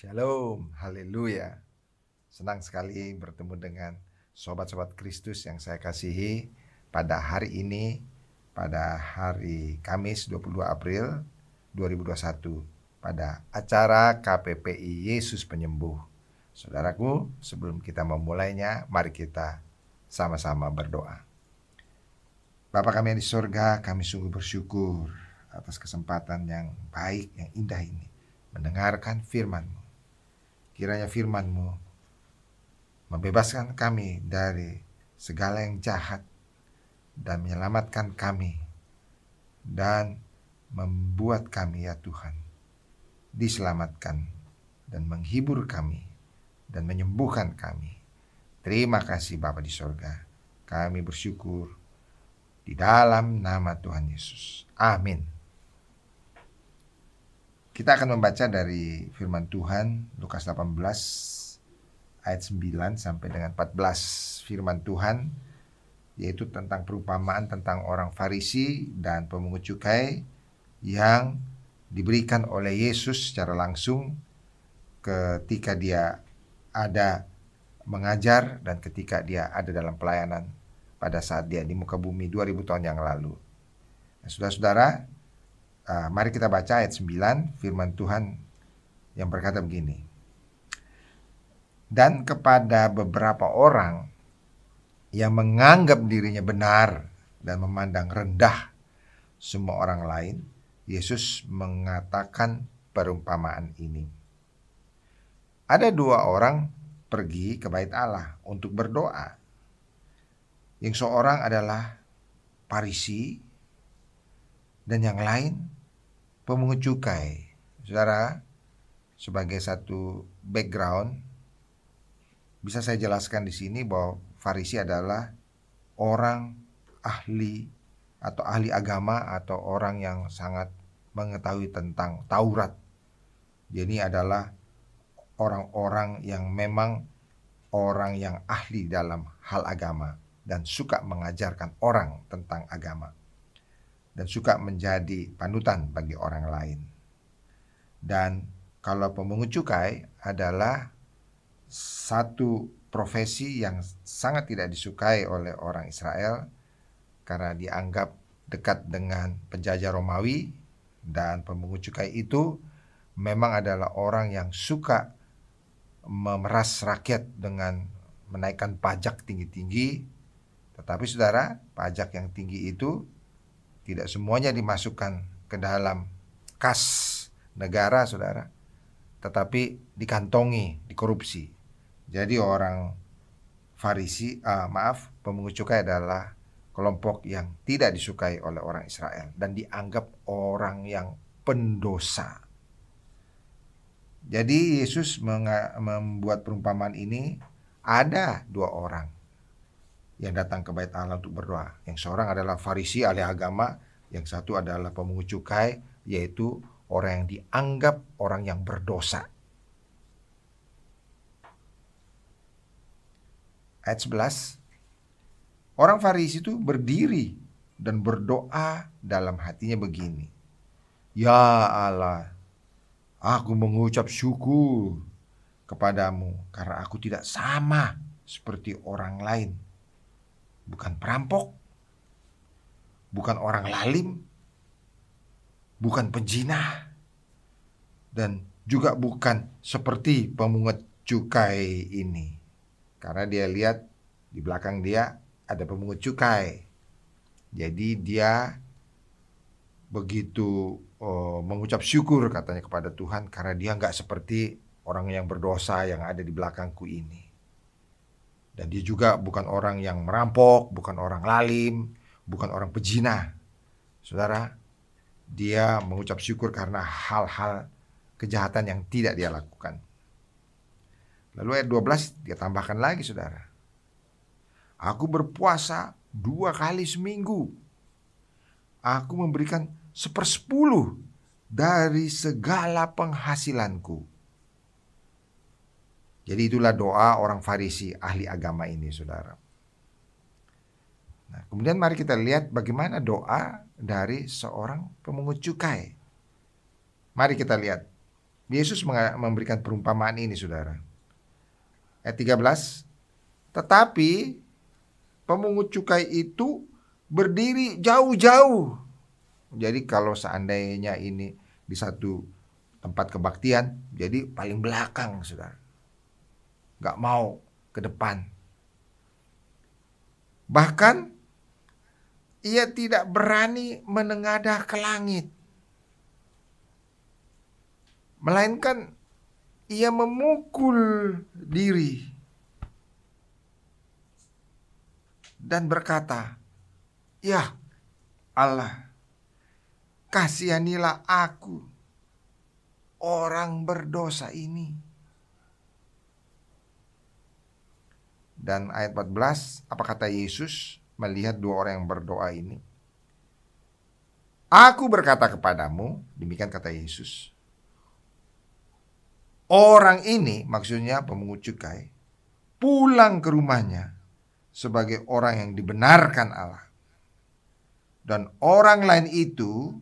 Shalom, haleluya. Senang sekali bertemu dengan sobat-sobat Kristus yang saya kasihi pada hari ini, pada hari Kamis 22 April 2021, pada acara KPPI Yesus Penyembuh. Saudaraku, sebelum kita memulainya, mari kita sama-sama berdoa. Bapak kami yang di surga, kami sungguh bersyukur atas kesempatan yang baik, yang indah ini mendengarkan firman-Mu. Kiranya firman-Mu membebaskan kami dari segala yang jahat dan menyelamatkan kami dan membuat kami ya Tuhan diselamatkan dan menghibur kami dan menyembuhkan kami. Terima kasih Bapa di sorga. Kami bersyukur di dalam nama Tuhan Yesus. Amin. Kita akan membaca dari firman Tuhan Lukas 18 ayat 9 sampai dengan 14 firman Tuhan yaitu tentang perumpamaan tentang orang Farisi dan pemungut cukai yang diberikan oleh Yesus secara langsung ketika dia ada mengajar dan ketika dia ada dalam pelayanan pada saat dia di muka bumi 2000 tahun yang lalu. Nah, saudara-saudara, Uh, mari kita baca ayat 9 firman Tuhan yang berkata begini. Dan kepada beberapa orang yang menganggap dirinya benar dan memandang rendah semua orang lain, Yesus mengatakan perumpamaan ini. Ada dua orang pergi ke bait Allah untuk berdoa. Yang seorang adalah Parisi dan yang lain pemungut cukai. Saudara, sebagai satu background bisa saya jelaskan di sini bahwa Farisi adalah orang ahli atau ahli agama atau orang yang sangat mengetahui tentang Taurat. Jadi adalah orang-orang yang memang orang yang ahli dalam hal agama dan suka mengajarkan orang tentang agama dan suka menjadi panutan bagi orang lain. Dan kalau pemungut cukai adalah satu profesi yang sangat tidak disukai oleh orang Israel karena dianggap dekat dengan penjajah Romawi dan pemungut cukai itu memang adalah orang yang suka memeras rakyat dengan menaikkan pajak tinggi-tinggi. Tetapi saudara, pajak yang tinggi itu tidak semuanya dimasukkan ke dalam kas negara, saudara. Tetapi dikantongi, dikorupsi. Jadi orang Farisi, uh, maaf, pemungut cukai adalah kelompok yang tidak disukai oleh orang Israel dan dianggap orang yang pendosa. Jadi Yesus membuat perumpamaan ini ada dua orang yang datang ke bait Allah untuk berdoa. Yang seorang adalah Farisi ahli agama, yang satu adalah pemungut cukai, yaitu orang yang dianggap orang yang berdosa. Ayat 11. Orang Farisi itu berdiri dan berdoa dalam hatinya begini. Ya Allah, aku mengucap syukur kepadamu karena aku tidak sama seperti orang lain bukan perampok, bukan orang lalim, bukan penjinah, dan juga bukan seperti pemungut cukai ini. Karena dia lihat di belakang dia ada pemungut cukai. Jadi dia begitu oh, mengucap syukur katanya kepada Tuhan karena dia nggak seperti orang yang berdosa yang ada di belakangku ini. Dan dia juga bukan orang yang merampok, bukan orang lalim, bukan orang pejina. Saudara, dia mengucap syukur karena hal-hal kejahatan yang tidak dia lakukan. Lalu ayat 12 dia tambahkan lagi saudara. Aku berpuasa dua kali seminggu. Aku memberikan sepersepuluh dari segala penghasilanku. Jadi itulah doa orang Farisi ahli agama ini, saudara. Nah, kemudian mari kita lihat bagaimana doa dari seorang pemungut cukai. Mari kita lihat Yesus memberikan perumpamaan ini saudara. Ayat 13. Tetapi pemungut cukai itu berdiri jauh-jauh. Jadi kalau seandainya ini di satu tempat kebaktian, jadi paling belakang saudara. Gak mau ke depan. Bahkan ia tidak berani menengadah ke langit. Melainkan ia memukul diri dan berkata, "Ya Allah, kasihanilah aku, orang berdosa ini." Dan ayat 14, apa kata Yesus melihat dua orang yang berdoa ini? Aku berkata kepadamu, demikian kata Yesus. Orang ini, maksudnya pemungut cukai, pulang ke rumahnya sebagai orang yang dibenarkan Allah. Dan orang lain itu,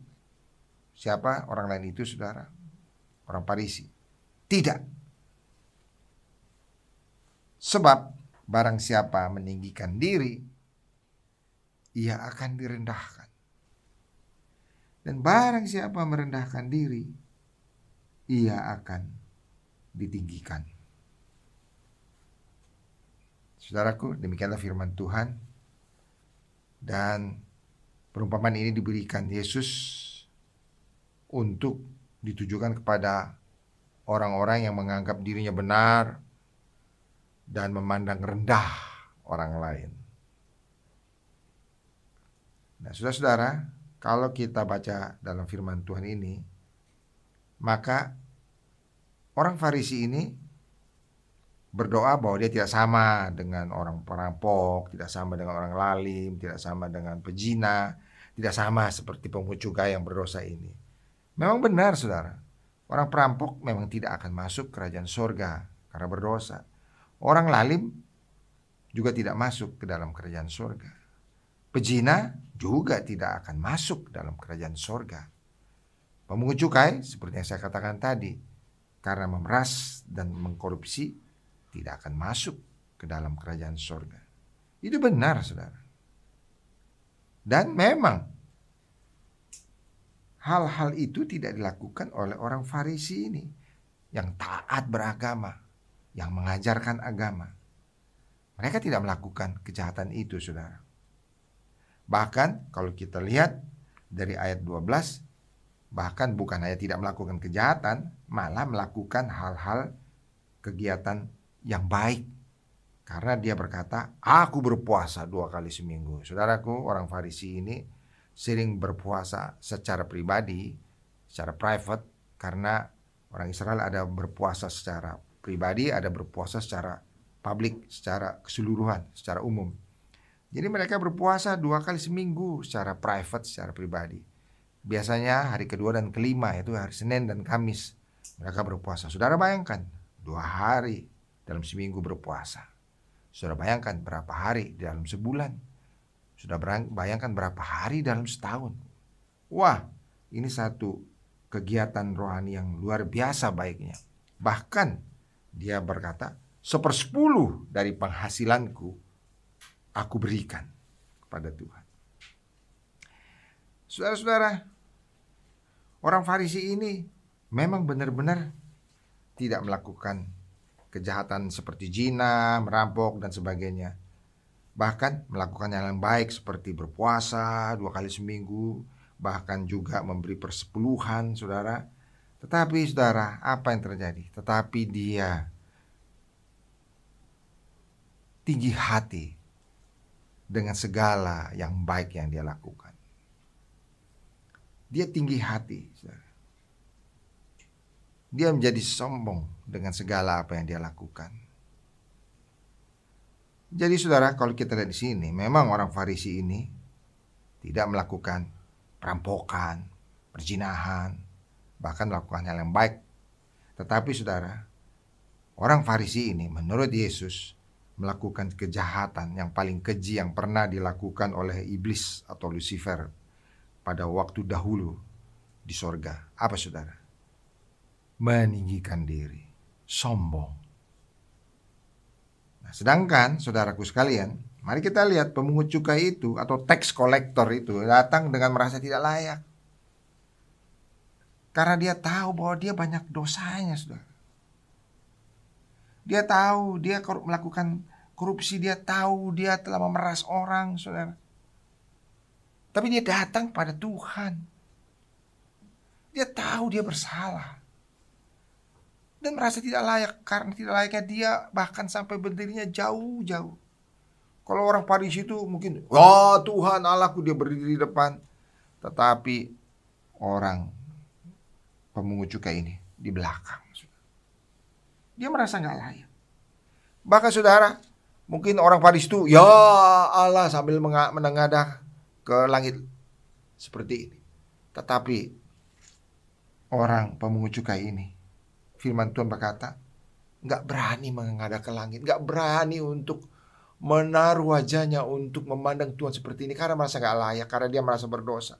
siapa orang lain itu saudara? Orang Parisi. Tidak. Sebab Barang siapa meninggikan diri, ia akan direndahkan. Dan barang siapa merendahkan diri, ia akan ditinggikan. Saudaraku, demikianlah firman Tuhan. Dan perumpamaan ini diberikan Yesus untuk ditujukan kepada orang-orang yang menganggap dirinya benar, dan memandang rendah orang lain. Nah, saudara-saudara, kalau kita baca dalam firman Tuhan ini, maka orang Farisi ini berdoa bahwa dia tidak sama dengan orang perampok, tidak sama dengan orang lalim, tidak sama dengan pejina, tidak sama seperti pemungut cukai yang berdosa ini. Memang benar, saudara. Orang perampok memang tidak akan masuk kerajaan sorga karena berdosa. Orang lalim juga tidak masuk ke dalam kerajaan sorga. Pejina juga tidak akan masuk dalam kerajaan sorga. Pemungut cukai, seperti yang saya katakan tadi, karena memeras dan mengkorupsi, tidak akan masuk ke dalam kerajaan sorga. Itu benar, saudara. Dan memang hal-hal itu tidak dilakukan oleh orang Farisi ini yang taat beragama yang mengajarkan agama. Mereka tidak melakukan kejahatan itu, saudara. Bahkan kalau kita lihat dari ayat 12, bahkan bukan hanya tidak melakukan kejahatan, malah melakukan hal-hal kegiatan yang baik. Karena dia berkata, aku berpuasa dua kali seminggu. Saudaraku, orang Farisi ini sering berpuasa secara pribadi, secara private, karena orang Israel ada berpuasa secara pribadi, ada berpuasa secara publik, secara keseluruhan, secara umum. Jadi mereka berpuasa dua kali seminggu secara private, secara pribadi. Biasanya hari kedua dan kelima itu hari Senin dan Kamis mereka berpuasa. Saudara bayangkan dua hari dalam seminggu berpuasa. Saudara bayangkan berapa hari dalam sebulan. Sudah bayangkan berapa hari dalam setahun. Wah, ini satu kegiatan rohani yang luar biasa baiknya. Bahkan dia berkata, sepersepuluh dari penghasilanku aku berikan kepada Tuhan. Saudara-saudara, orang Farisi ini memang benar-benar tidak melakukan kejahatan seperti zina, merampok, dan sebagainya. Bahkan melakukan yang baik seperti berpuasa dua kali seminggu, bahkan juga memberi persepuluhan, saudara tetapi saudara, apa yang terjadi? Tetapi dia tinggi hati dengan segala yang baik yang dia lakukan. Dia tinggi hati, saudara. Dia menjadi sombong dengan segala apa yang dia lakukan. Jadi saudara, kalau kita lihat di sini, memang orang Farisi ini tidak melakukan perampokan, perzinahan, bahkan melakukan hal yang baik. Tetapi saudara, orang Farisi ini menurut Yesus melakukan kejahatan yang paling keji yang pernah dilakukan oleh iblis atau Lucifer pada waktu dahulu di sorga. Apa saudara? meninggikan diri, sombong. Nah, sedangkan saudaraku sekalian, mari kita lihat pemungut cukai itu atau tax collector itu datang dengan merasa tidak layak. Karena dia tahu bahwa dia banyak dosanya, Saudara. Dia tahu dia melakukan korupsi, dia tahu dia telah memeras orang, Saudara. Tapi dia datang pada Tuhan. Dia tahu dia bersalah. Dan merasa tidak layak karena tidak layaknya dia bahkan sampai berdirinya jauh-jauh. Kalau orang Paris itu mungkin, wah Tuhan Allahku dia berdiri di depan. Tetapi orang pemungut cukai ini di belakang. Dia merasa nggak layak. Bahkan saudara, mungkin orang Paris itu, ya Allah sambil menengadah ke langit seperti ini. Tetapi orang pemungut cukai ini, firman Tuhan berkata, nggak berani mengadah ke langit, nggak berani untuk menaruh wajahnya untuk memandang Tuhan seperti ini karena merasa nggak layak, karena dia merasa berdosa.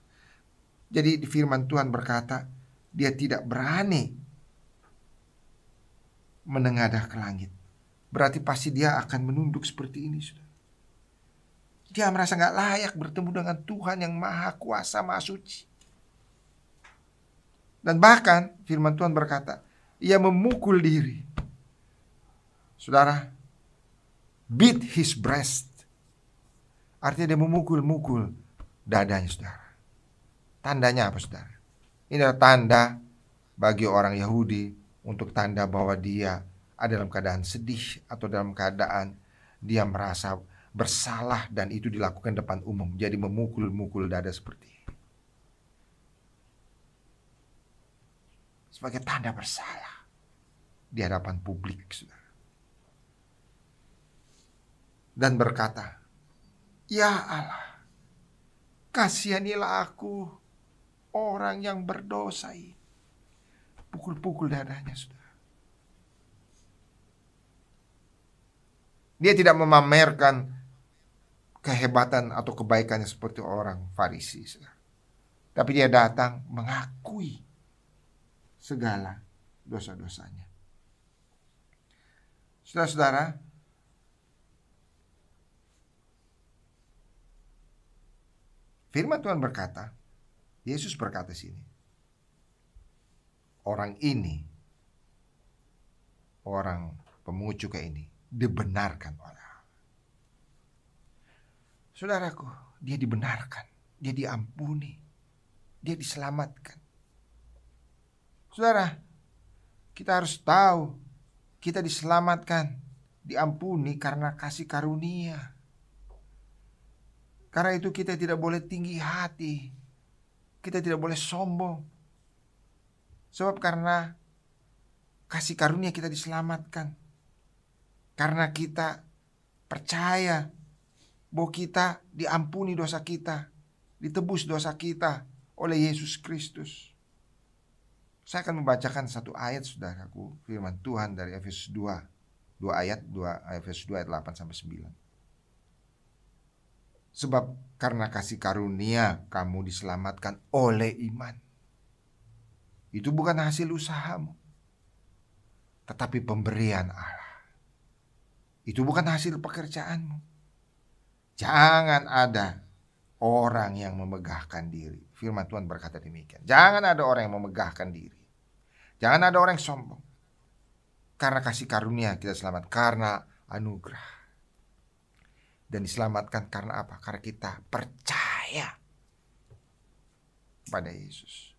Jadi firman Tuhan berkata, dia tidak berani menengadah ke langit. Berarti pasti dia akan menunduk seperti ini sudah. Dia merasa nggak layak bertemu dengan Tuhan yang maha kuasa, maha suci. Dan bahkan firman Tuhan berkata, ia memukul diri. Saudara, beat his breast. Artinya dia memukul-mukul dadanya saudara. Tandanya apa saudara? Ini adalah tanda bagi orang Yahudi untuk tanda bahwa dia ada dalam keadaan sedih atau dalam keadaan dia merasa bersalah dan itu dilakukan depan umum. Jadi memukul-mukul dada seperti ini. Sebagai tanda bersalah di hadapan publik, saudara. Dan berkata, Ya Allah, kasihanilah aku orang yang berdosa ini. Pukul-pukul dadanya, sudah. Dia tidak memamerkan kehebatan atau kebaikannya seperti orang Farisi. Saudara. Tapi dia datang mengakui segala dosa-dosanya. Saudara-saudara, firman Tuhan berkata, Yesus berkata sini, orang ini, orang pemungut cukai ini, dibenarkan oleh. Saudaraku, dia dibenarkan, dia diampuni, dia diselamatkan. Saudara, kita harus tahu kita diselamatkan, diampuni karena kasih karunia. Karena itu kita tidak boleh tinggi hati. Kita tidak boleh sombong. Sebab karena kasih karunia kita diselamatkan. Karena kita percaya bahwa kita diampuni dosa kita, ditebus dosa kita oleh Yesus Kristus. Saya akan membacakan satu ayat saudaraku, firman Tuhan dari Efesus 2. Dua ayat, dua Efesus 2 ayat 8 sampai 9. Sebab karena kasih karunia kamu diselamatkan oleh iman. Itu bukan hasil usahamu. Tetapi pemberian Allah. Itu bukan hasil pekerjaanmu. Jangan ada orang yang memegahkan diri. Firman Tuhan berkata demikian. Jangan ada orang yang memegahkan diri. Jangan ada orang yang sombong. Karena kasih karunia kita selamat. Karena anugerah dan diselamatkan karena apa? Karena kita percaya pada Yesus.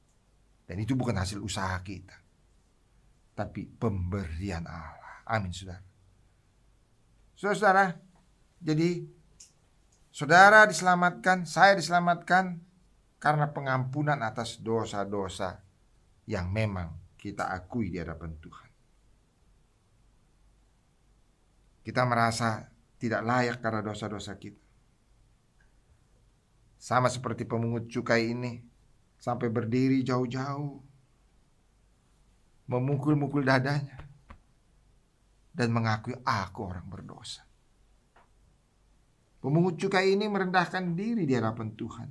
Dan itu bukan hasil usaha kita. Tapi pemberian Allah. Amin, saudara. Saudara-saudara, jadi saudara diselamatkan, saya diselamatkan karena pengampunan atas dosa-dosa yang memang kita akui di hadapan Tuhan. Kita merasa tidak layak karena dosa-dosa kita. Sama seperti pemungut cukai ini, sampai berdiri jauh-jauh, memukul-mukul dadanya, dan mengakui aku orang berdosa. Pemungut cukai ini merendahkan diri di hadapan Tuhan.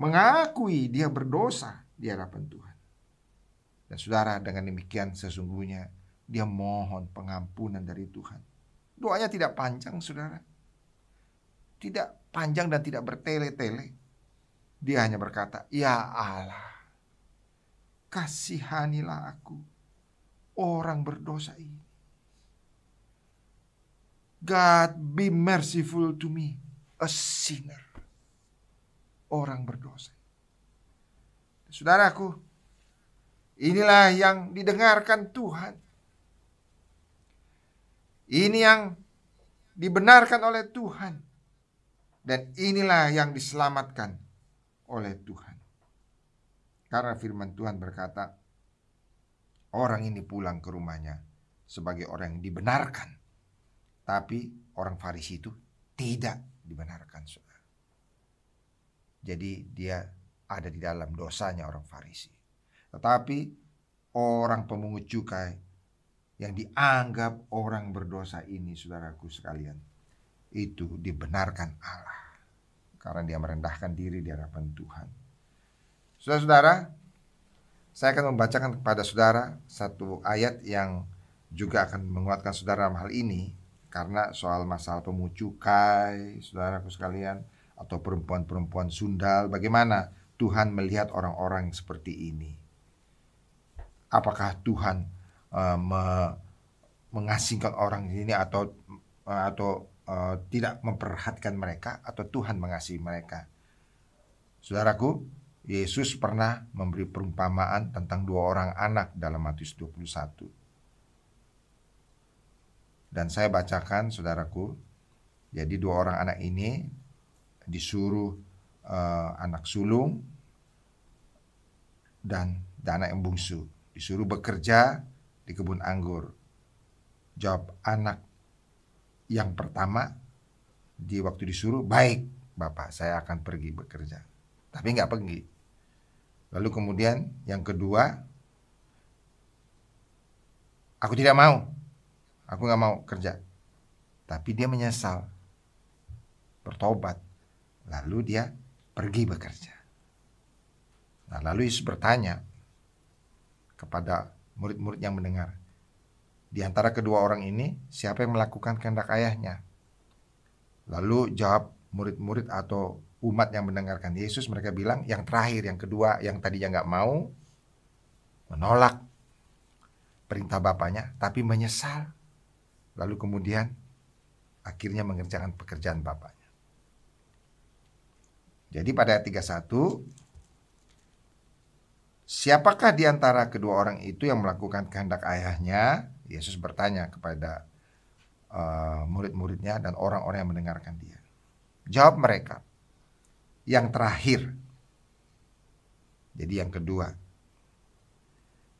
Mengakui dia berdosa di hadapan Tuhan. Dan saudara dengan demikian sesungguhnya dia mohon pengampunan dari Tuhan. Doanya tidak panjang saudara. Tidak panjang dan tidak bertele-tele. Dia hanya berkata, Ya Allah, kasihanilah aku, orang berdosa ini. God be merciful to me, a sinner. Orang berdosa. Saudaraku, inilah yang didengarkan Tuhan. Ini yang dibenarkan oleh Tuhan. Dan inilah yang diselamatkan oleh Tuhan. Karena firman Tuhan berkata, orang ini pulang ke rumahnya sebagai orang yang dibenarkan. Tapi orang Farisi itu tidak dibenarkan. Jadi dia ada di dalam dosanya orang Farisi. Tetapi orang pemungut cukai yang dianggap orang berdosa ini, saudaraku sekalian, itu dibenarkan Allah karena dia merendahkan diri di hadapan Tuhan. Saudara-saudara, saya akan membacakan kepada saudara satu ayat yang juga akan menguatkan saudara dalam hal ini karena soal masalah pemungut cukai, saudaraku sekalian, atau perempuan-perempuan sundal, bagaimana Tuhan melihat orang-orang seperti ini? Apakah Tuhan uh, me mengasingkan orang ini atau uh, atau uh, tidak memperhatikan mereka atau Tuhan mengasihi mereka? Saudaraku, Yesus pernah memberi perumpamaan tentang dua orang anak dalam Matius 21. Dan saya bacakan saudaraku, jadi dua orang anak ini disuruh uh, anak sulung dan, dan anak yang bungsu disuruh bekerja di kebun anggur. Jawab anak yang pertama di waktu disuruh, baik bapak saya akan pergi bekerja. Tapi nggak pergi. Lalu kemudian yang kedua, aku tidak mau, aku nggak mau kerja. Tapi dia menyesal, bertobat, lalu dia pergi bekerja. Nah, lalu Yesus bertanya kepada murid-murid yang mendengar, di antara kedua orang ini siapa yang melakukan kehendak ayahnya? Lalu jawab murid-murid atau umat yang mendengarkan Yesus mereka bilang yang terakhir yang kedua yang tadinya nggak mau menolak perintah bapaknya tapi menyesal lalu kemudian akhirnya mengerjakan pekerjaan bapaknya. Jadi pada ayat 31 Siapakah di antara kedua orang itu yang melakukan kehendak ayahnya? Yesus bertanya kepada uh, murid-muridnya dan orang-orang yang mendengarkan dia. Jawab mereka, yang terakhir. Jadi yang kedua.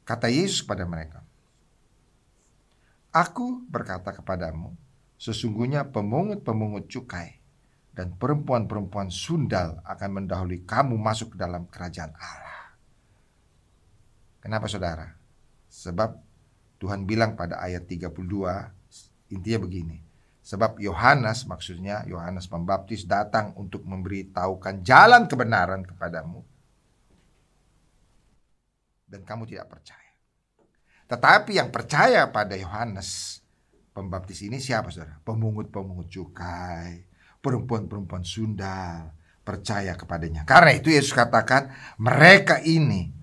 Kata Yesus kepada mereka, Aku berkata kepadamu, sesungguhnya pemungut-pemungut cukai dan perempuan-perempuan sundal akan mendahului kamu masuk ke dalam kerajaan Allah. Kenapa saudara? Sebab Tuhan bilang pada ayat 32 intinya begini. Sebab Yohanes maksudnya Yohanes Pembaptis datang untuk memberitahukan jalan kebenaran kepadamu. Dan kamu tidak percaya. Tetapi yang percaya pada Yohanes Pembaptis ini siapa saudara? Pemungut-pemungut cukai, perempuan-perempuan sundal, percaya kepadanya. Karena itu Yesus katakan mereka ini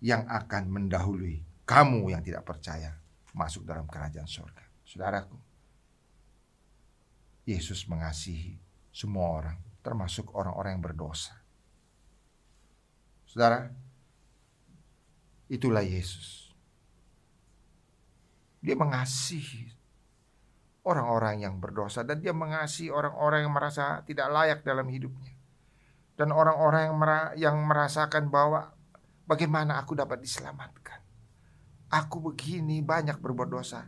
yang akan mendahului kamu yang tidak percaya masuk dalam kerajaan surga. Saudaraku, Yesus mengasihi semua orang, termasuk orang-orang yang berdosa. Saudara, itulah Yesus. Dia mengasihi orang-orang yang berdosa dan dia mengasihi orang-orang yang merasa tidak layak dalam hidupnya. Dan orang-orang yang, merasakan bahwa Bagaimana aku dapat diselamatkan? Aku begini banyak berbuat dosa.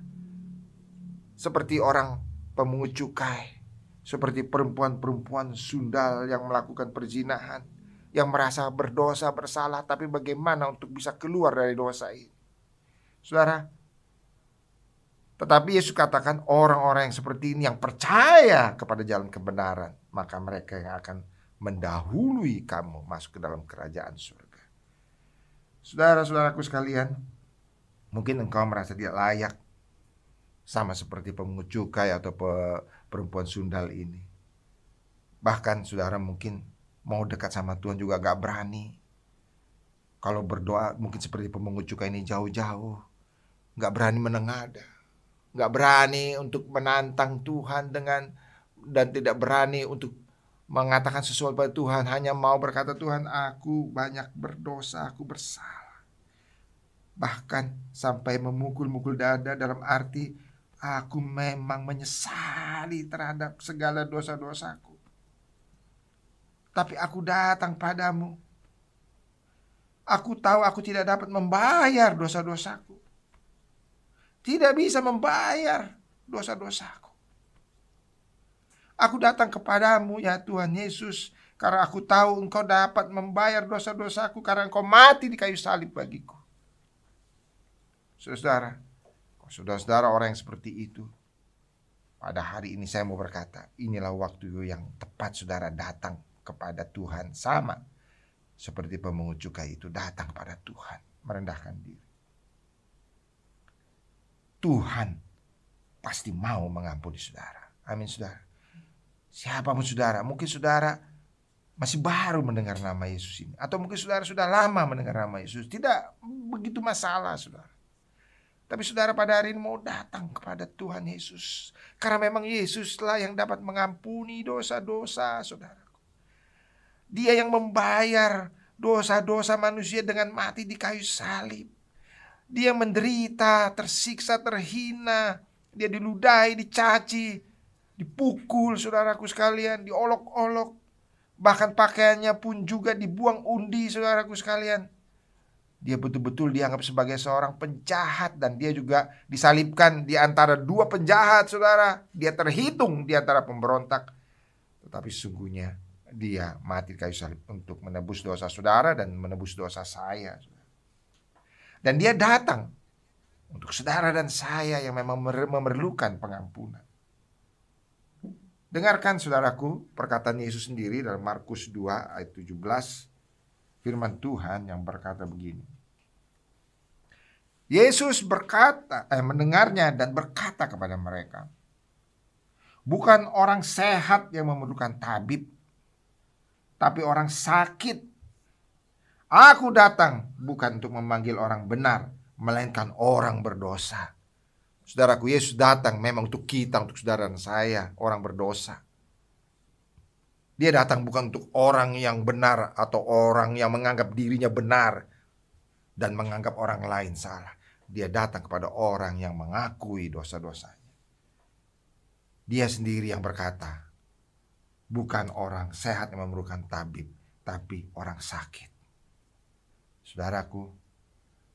Seperti orang pemungut cukai. Seperti perempuan-perempuan sundal yang melakukan perzinahan. Yang merasa berdosa, bersalah. Tapi bagaimana untuk bisa keluar dari dosa ini? Saudara, tetapi Yesus katakan orang-orang yang seperti ini yang percaya kepada jalan kebenaran, maka mereka yang akan mendahului kamu masuk ke dalam kerajaan surga. Saudara-saudaraku sekalian, Mungkin engkau merasa tidak layak sama seperti pemungut cukai atau perempuan sundal ini. Bahkan saudara mungkin mau dekat sama Tuhan juga gak berani. Kalau berdoa mungkin seperti pemungut cukai ini jauh-jauh. Gak berani menengada. Gak berani untuk menantang Tuhan dengan dan tidak berani untuk mengatakan sesuatu pada Tuhan. Hanya mau berkata Tuhan aku banyak berdosa, aku bersalah bahkan sampai memukul-mukul dada dalam arti aku memang menyesali terhadap segala dosa-dosaku. Tapi aku datang padamu. Aku tahu aku tidak dapat membayar dosa-dosaku. Tidak bisa membayar dosa-dosaku. Aku datang kepadamu ya Tuhan Yesus karena aku tahu engkau dapat membayar dosa-dosaku karena engkau mati di kayu salib bagiku. Saudara, saudara-saudara orang yang seperti itu, pada hari ini saya mau berkata, inilah waktu yang tepat saudara datang kepada Tuhan sama seperti pemungut cukai itu datang pada Tuhan, merendahkan diri. Tuhan pasti mau mengampuni saudara. Amin saudara. Siapa pun saudara, mungkin saudara masih baru mendengar nama Yesus ini. Atau mungkin saudara sudah lama mendengar nama Yesus. Tidak begitu masalah saudara. Tapi saudara pada hari ini mau datang kepada Tuhan Yesus. Karena memang Yesuslah yang dapat mengampuni dosa-dosa saudaraku. Dia yang membayar dosa-dosa manusia dengan mati di kayu salib. Dia menderita, tersiksa, terhina. Dia diludahi, dicaci, dipukul saudaraku sekalian, diolok-olok. Bahkan pakaiannya pun juga dibuang undi saudaraku sekalian. Dia betul-betul dianggap sebagai seorang penjahat dan dia juga disalibkan di antara dua penjahat, saudara. Dia terhitung di antara pemberontak. Tetapi sesungguhnya dia mati kayu salib untuk menebus dosa saudara dan menebus dosa saya. Dan dia datang untuk saudara dan saya yang memang memerlukan pengampunan. Dengarkan saudaraku perkataan Yesus sendiri dalam Markus 2 ayat 17 firman Tuhan yang berkata begini. Yesus berkata, eh, mendengarnya dan berkata kepada mereka, bukan orang sehat yang memerlukan tabib, tapi orang sakit. Aku datang bukan untuk memanggil orang benar, melainkan orang berdosa. Saudaraku, Yesus datang memang untuk kita, untuk saudara dan saya, orang berdosa. Dia datang bukan untuk orang yang benar atau orang yang menganggap dirinya benar dan menganggap orang lain salah. Dia datang kepada orang yang mengakui dosa-dosanya. Dia sendiri yang berkata, bukan orang sehat yang memerlukan tabib, tapi orang sakit. Saudaraku,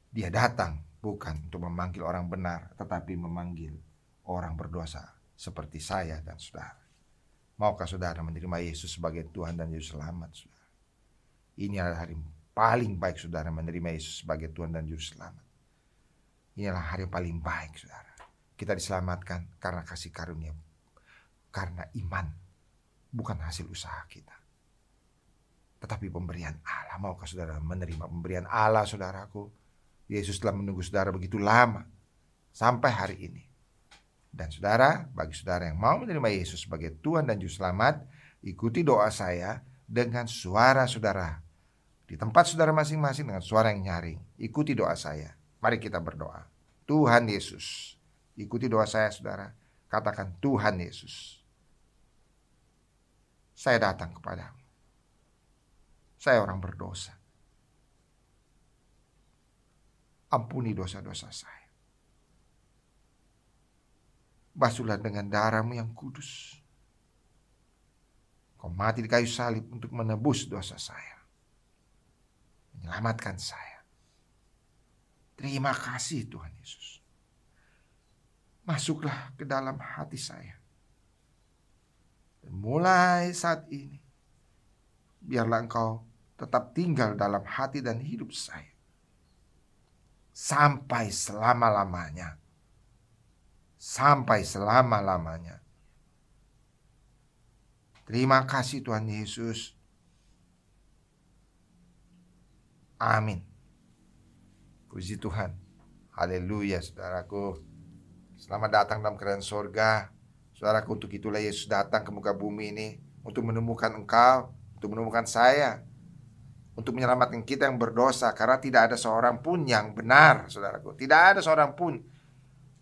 dia datang bukan untuk memanggil orang benar, tetapi memanggil orang berdosa seperti saya dan saudara. Maukah saudara menerima Yesus sebagai Tuhan dan Yesus selamat, saudara? Ini adalah hari paling baik saudara menerima Yesus sebagai Tuhan dan Juru Selamat. Inilah hari paling baik, saudara. Kita diselamatkan karena kasih karunia, karena iman, bukan hasil usaha kita. Tetapi pemberian Allah. Maukah saudara menerima pemberian Allah, saudaraku? Yesus telah menunggu saudara begitu lama, sampai hari ini. Dan saudara, bagi saudara yang mau menerima Yesus sebagai Tuhan dan Juru Selamat, ikuti doa saya dengan suara saudara. Di tempat saudara masing-masing dengan suara yang nyaring. Ikuti doa saya. Mari kita berdoa. Tuhan Yesus. Ikuti doa saya saudara. Katakan Tuhan Yesus. Saya datang kepadamu. Saya orang berdosa. Ampuni dosa-dosa saya. Basuhlah dengan darahmu yang kudus. Kau mati di kayu salib untuk menebus dosa saya. Menyelamatkan saya. Terima kasih Tuhan Yesus. Masuklah ke dalam hati saya. Dan mulai saat ini, biarlah engkau tetap tinggal dalam hati dan hidup saya. Sampai selama-lamanya. Sampai selama-lamanya. Terima kasih Tuhan Yesus. Amin. Puji Tuhan. Haleluya saudaraku. Selamat datang dalam kerajaan sorga. Saudaraku untuk itulah Yesus datang ke muka bumi ini. Untuk menemukan engkau. Untuk menemukan saya. Untuk menyelamatkan kita yang berdosa. Karena tidak ada seorang pun yang benar saudaraku. Tidak ada seorang pun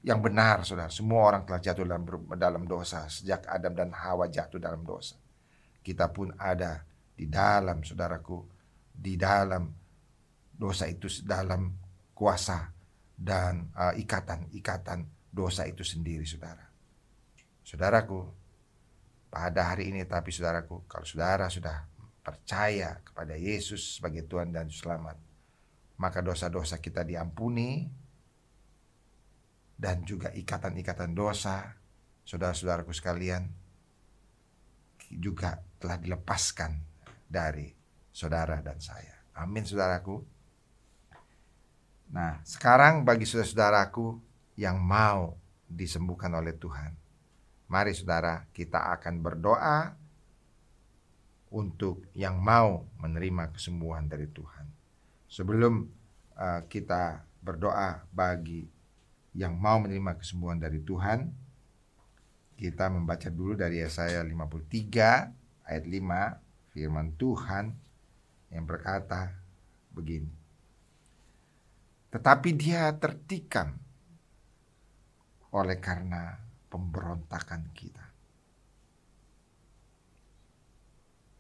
yang benar saudara. Semua orang telah jatuh dalam, dalam dosa. Sejak Adam dan Hawa jatuh dalam dosa. Kita pun ada di dalam saudaraku. Di dalam dosa itu dalam kuasa dan uh, ikatan-ikatan dosa itu sendiri, saudara. Saudaraku, pada hari ini, tapi saudaraku, kalau saudara sudah percaya kepada Yesus sebagai Tuhan dan Selamat, maka dosa-dosa kita diampuni dan juga ikatan-ikatan dosa, saudara-saudaraku sekalian, juga telah dilepaskan dari saudara dan saya. Amin, saudaraku. Nah, sekarang bagi saudara-saudaraku yang mau disembuhkan oleh Tuhan, mari saudara kita akan berdoa untuk yang mau menerima kesembuhan dari Tuhan. Sebelum uh, kita berdoa bagi yang mau menerima kesembuhan dari Tuhan, kita membaca dulu dari Yesaya 53 ayat 5 firman Tuhan yang berkata begini. Tetapi dia tertikam oleh karena pemberontakan kita.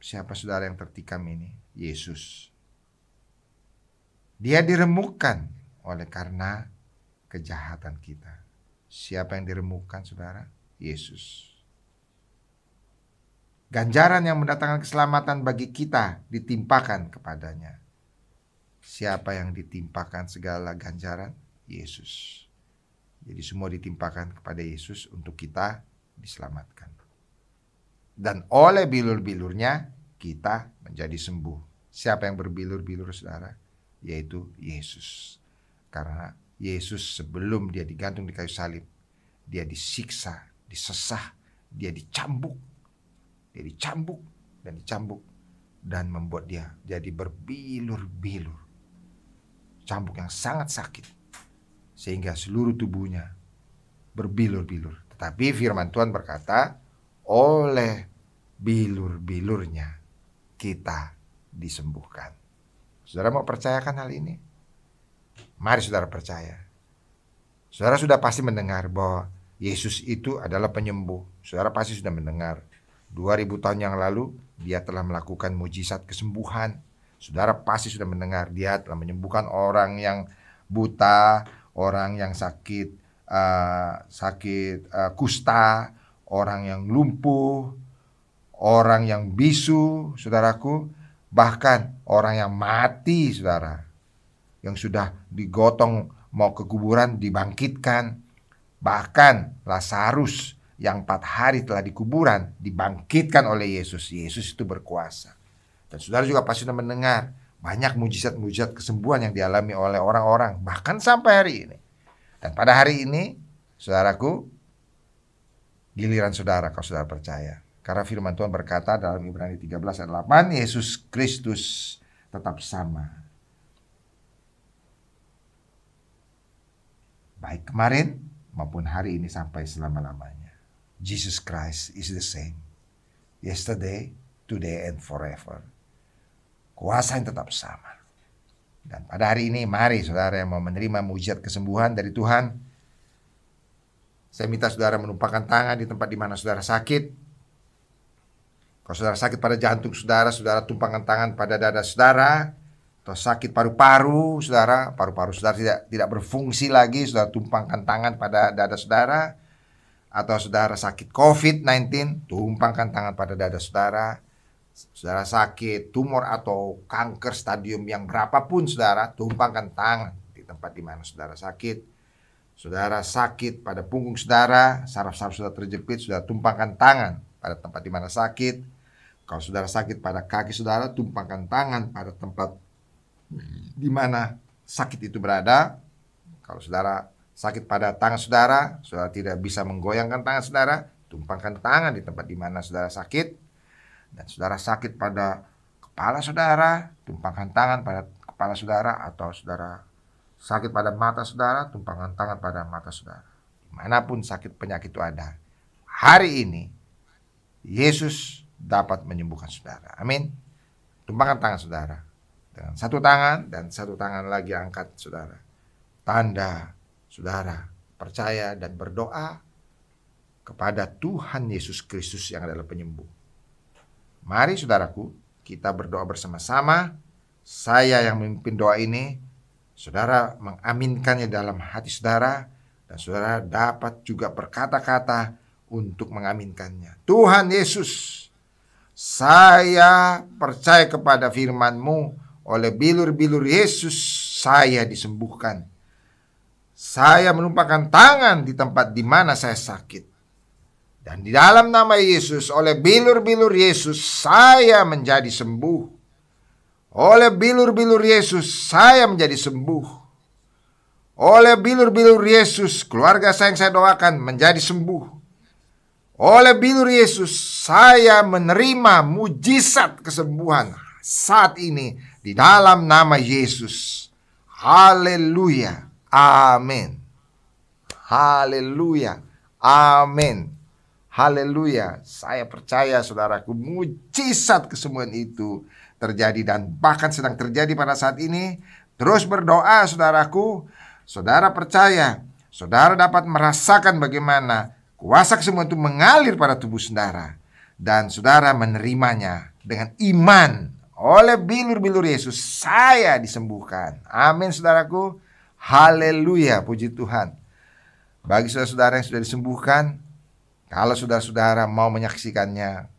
Siapa saudara yang tertikam ini? Yesus. Dia diremukkan oleh karena kejahatan kita. Siapa yang diremukkan saudara? Yesus. Ganjaran yang mendatangkan keselamatan bagi kita ditimpakan kepadanya. Siapa yang ditimpakan segala ganjaran? Yesus. Jadi semua ditimpakan kepada Yesus untuk kita diselamatkan. Dan oleh bilur-bilurnya kita menjadi sembuh. Siapa yang berbilur-bilur saudara? Yaitu Yesus. Karena Yesus sebelum dia digantung di kayu salib, dia disiksa, disesah, dia dicambuk. Dia dicambuk dan dicambuk dan membuat dia jadi berbilur-bilur cambuk yang sangat sakit sehingga seluruh tubuhnya berbilur-bilur. Tetapi firman Tuhan berkata, oleh bilur-bilurnya kita disembuhkan. Saudara mau percayakan hal ini? Mari saudara percaya. Saudara sudah pasti mendengar bahwa Yesus itu adalah penyembuh. Saudara pasti sudah mendengar. 2000 tahun yang lalu dia telah melakukan mujizat kesembuhan Saudara pasti sudah mendengar dia telah menyembuhkan orang yang buta, orang yang sakit uh, sakit uh, kusta, orang yang lumpuh, orang yang bisu, saudaraku, bahkan orang yang mati, saudara, yang sudah digotong mau ke kuburan dibangkitkan, bahkan Lazarus yang empat hari telah dikuburan dibangkitkan oleh Yesus. Yesus itu berkuasa. Dan saudara juga pasti sudah mendengar banyak mujizat-mujizat kesembuhan yang dialami oleh orang-orang bahkan sampai hari ini. Dan pada hari ini, saudaraku, giliran saudara kalau saudara percaya. Karena firman Tuhan berkata dalam Ibrani 13 ayat 8, Yesus Kristus tetap sama. Baik kemarin maupun hari ini sampai selama-lamanya. Jesus Christ is the same. Yesterday, today, and forever. Kuasa yang tetap sama. Dan pada hari ini mari saudara yang mau menerima mujizat kesembuhan dari Tuhan. Saya minta saudara menumpahkan tangan di tempat di mana saudara sakit. Kalau saudara sakit pada jantung saudara, saudara tumpahkan tangan pada dada saudara. Atau sakit paru-paru saudara, paru-paru saudara tidak tidak berfungsi lagi, saudara tumpangkan tangan pada dada saudara. Atau saudara sakit COVID-19, tumpangkan tangan pada dada saudara saudara sakit, tumor atau kanker stadium yang berapapun saudara, tumpangkan tangan di tempat di mana saudara sakit. Saudara sakit pada punggung saudara, saraf-saraf sudah terjepit, sudah tumpangkan tangan pada tempat di mana sakit. Kalau saudara sakit pada kaki saudara, tumpangkan tangan pada tempat di mana sakit itu berada. Kalau saudara sakit pada tangan saudara, saudara tidak bisa menggoyangkan tangan saudara, tumpangkan tangan di tempat di mana saudara sakit dan saudara sakit pada kepala saudara, tumpangkan tangan pada kepala saudara atau saudara sakit pada mata saudara, tumpangan tangan pada mata saudara. Di mana pun sakit penyakit itu ada, hari ini Yesus dapat menyembuhkan saudara. Amin. Tumpangkan tangan saudara. Dengan satu tangan dan satu tangan lagi angkat saudara. Tanda saudara percaya dan berdoa kepada Tuhan Yesus Kristus yang adalah penyembuh. Mari saudaraku, kita berdoa bersama-sama. Saya yang memimpin doa ini, saudara mengaminkannya dalam hati saudara, dan saudara dapat juga berkata-kata untuk mengaminkannya. Tuhan Yesus, saya percaya kepada firman-Mu oleh bilur-bilur Yesus saya disembuhkan. Saya menumpahkan tangan di tempat di mana saya sakit. Dan di dalam nama Yesus, oleh bilur-bilur Yesus, saya menjadi sembuh. Oleh bilur-bilur Yesus, saya menjadi sembuh. Oleh bilur-bilur Yesus, keluarga saya yang saya doakan menjadi sembuh. Oleh bilur Yesus, saya menerima mujizat kesembuhan saat ini di dalam nama Yesus. Haleluya. Amin. Haleluya. Amin. Haleluya. Saya percaya saudaraku mujizat kesembuhan itu terjadi dan bahkan sedang terjadi pada saat ini. Terus berdoa saudaraku. Saudara percaya. Saudara dapat merasakan bagaimana kuasa kesembuhan itu mengalir pada tubuh saudara. Dan saudara menerimanya dengan iman. Oleh bilur-bilur Yesus saya disembuhkan. Amin saudaraku. Haleluya. Puji Tuhan. Bagi saudara-saudara yang sudah disembuhkan, kalau saudara-saudara mau menyaksikannya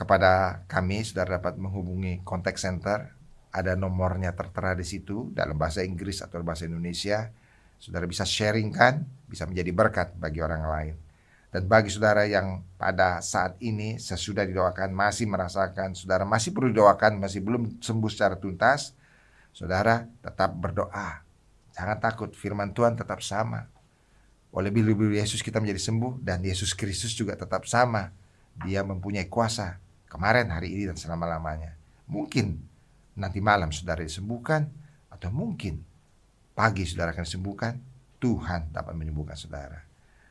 kepada kami, saudara dapat menghubungi kontak center. Ada nomornya tertera di situ dalam bahasa Inggris atau bahasa Indonesia. Saudara bisa sharingkan, bisa menjadi berkat bagi orang lain. Dan bagi saudara yang pada saat ini sesudah didoakan masih merasakan, saudara masih perlu didoakan, masih belum sembuh secara tuntas, saudara tetap berdoa. Jangan takut, firman Tuhan tetap sama. Oleh bilu-bilu Yesus kita menjadi sembuh dan Yesus Kristus juga tetap sama. Dia mempunyai kuasa kemarin, hari ini dan selama-lamanya. Mungkin nanti malam saudara disembuhkan atau mungkin pagi saudara akan disembuhkan. Tuhan dapat menyembuhkan saudara.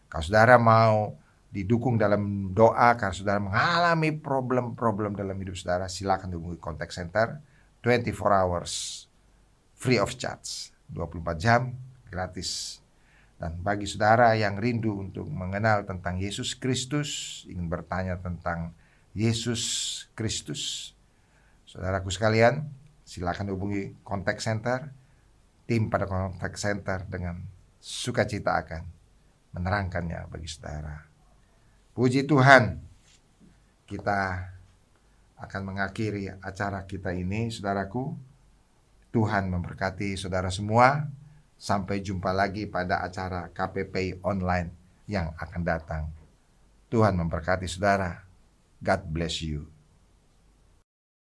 Kalau saudara mau didukung dalam doa karena saudara mengalami problem-problem dalam hidup saudara, silakan hubungi contact center 24 hours free of charge, 24 jam gratis dan bagi saudara yang rindu untuk mengenal tentang Yesus Kristus, ingin bertanya tentang Yesus Kristus, saudaraku sekalian, silakan hubungi kontak center. Tim pada kontak center dengan sukacita akan menerangkannya bagi saudara. Puji Tuhan, kita akan mengakhiri acara kita ini, saudaraku. Tuhan memberkati saudara semua. Sampai jumpa lagi pada acara KPP online yang akan datang. Tuhan memberkati saudara. God bless you.